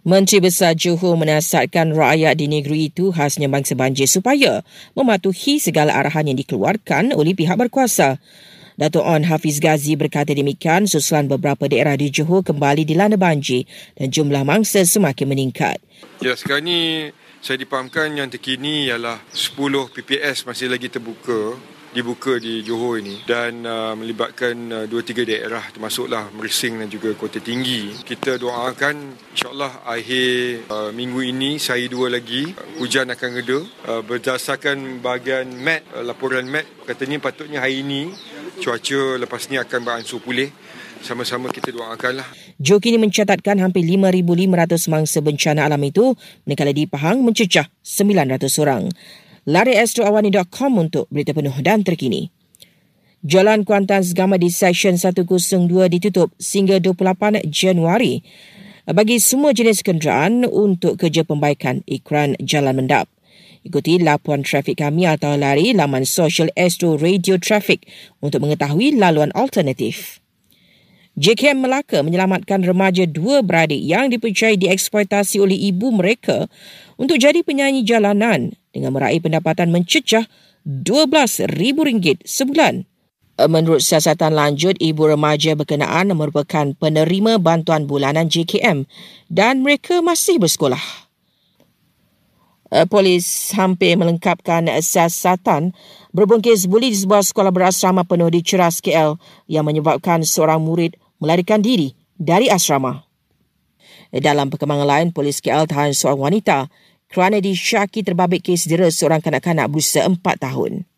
Menteri Besar Johor menasihatkan rakyat di negeri itu khasnya bangsa banjir supaya mematuhi segala arahan yang dikeluarkan oleh pihak berkuasa. Dato' On Hafiz Ghazi berkata demikian susulan beberapa daerah di Johor kembali dilanda banjir dan jumlah mangsa semakin meningkat. Ya, sekarang ini saya dipahamkan yang terkini ialah 10 PPS masih lagi terbuka dibuka di Johor ini dan uh, melibatkan uh, dua tiga daerah termasuklah Mersing dan juga Kota Tinggi. Kita doakan insyaAllah akhir uh, minggu ini sehari dua lagi uh, hujan akan reda. Uh, berdasarkan bahagian MAT, uh, laporan MAT katanya patutnya hari ini cuaca lepas ni akan beransur pulih. Sama-sama kita doakanlah. Jo kini mencatatkan hampir 5,500 mangsa bencana alam itu manakala di Pahang mencecah 900 orang lari astroawani.com untuk berita penuh dan terkini. Jalan Kuantan Segama di Seksyen 102 ditutup sehingga 28 Januari bagi semua jenis kenderaan untuk kerja pembaikan ikran jalan mendap. Ikuti laporan trafik kami atau lari laman Social Astro Radio Traffic untuk mengetahui laluan alternatif. JKM Melaka menyelamatkan remaja dua beradik yang dipercayai dieksploitasi oleh ibu mereka untuk jadi penyanyi jalanan dengan meraih pendapatan mencecah RM12,000 sebulan. Menurut siasatan lanjut, ibu remaja berkenaan merupakan penerima bantuan bulanan JKM dan mereka masih bersekolah. Eh, polis hampir melengkapkan siasatan berhubung kes buli di sebuah sekolah berasrama penuh di Ceras KL yang menyebabkan seorang murid melarikan diri dari asrama. Dalam perkembangan lain, polis KL tahan seorang wanita kerana disyaki terbabit kes dera seorang kanak-kanak berusia empat tahun.